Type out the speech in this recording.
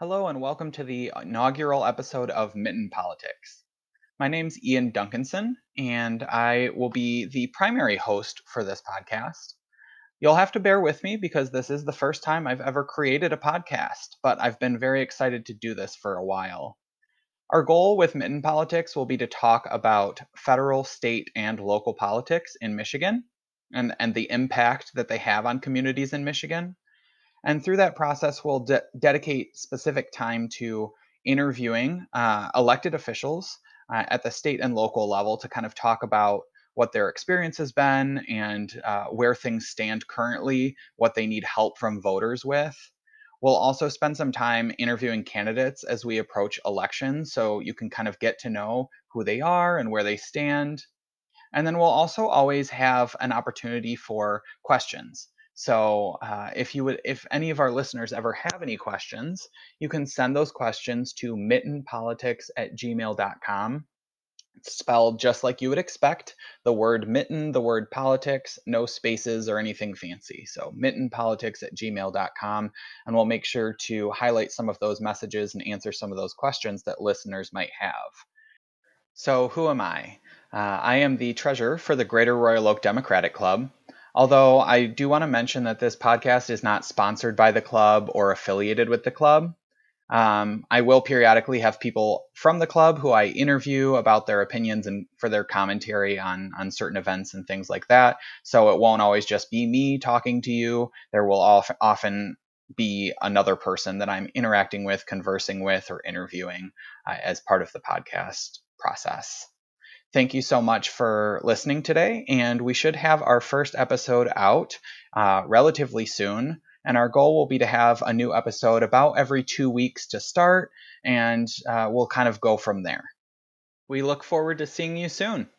and welcome to the inaugural episode of Mitten Politics. My name's Ian Duncanson, and I will be the primary host for this podcast. You'll have to bear with me because this is the first time I've ever created a podcast, but I've been very excited to do this for a while. Our goal with Mitten Politics will be to talk about federal, state, and local politics in Michigan and, and the impact that they have on communities in Michigan and through that process, we'll de- dedicate specific time to interviewing uh, elected officials uh, at the state and local level to kind of talk about what their experience has been and uh, where things stand currently, what they need help from voters with. We'll also spend some time interviewing candidates as we approach elections so you can kind of get to know who they are and where they stand. And then we'll also always have an opportunity for questions. So uh, if you would, if any of our listeners ever have any questions, you can send those questions to mittenpolitics at gmail.com. It's spelled just like you would expect. The word mitten, the word politics, no spaces or anything fancy. So mittenpolitics at gmail.com. And we'll make sure to highlight some of those messages and answer some of those questions that listeners might have. So who am I? Uh, I am the treasurer for the Greater Royal Oak Democratic Club. Although I do want to mention that this podcast is not sponsored by the club or affiliated with the club. Um, I will periodically have people from the club who I interview about their opinions and for their commentary on on certain events and things like that. So it won't always just be me talking to you. There will often be another person that I'm interacting with, conversing with, or interviewing uh, as part of the podcast process. Thank you so much for listening today, and we should have our first episode out uh, relatively soon. And our goal will be to have a new episode about every two weeks to start, and uh, we'll kind of go from there. We look forward to seeing you soon.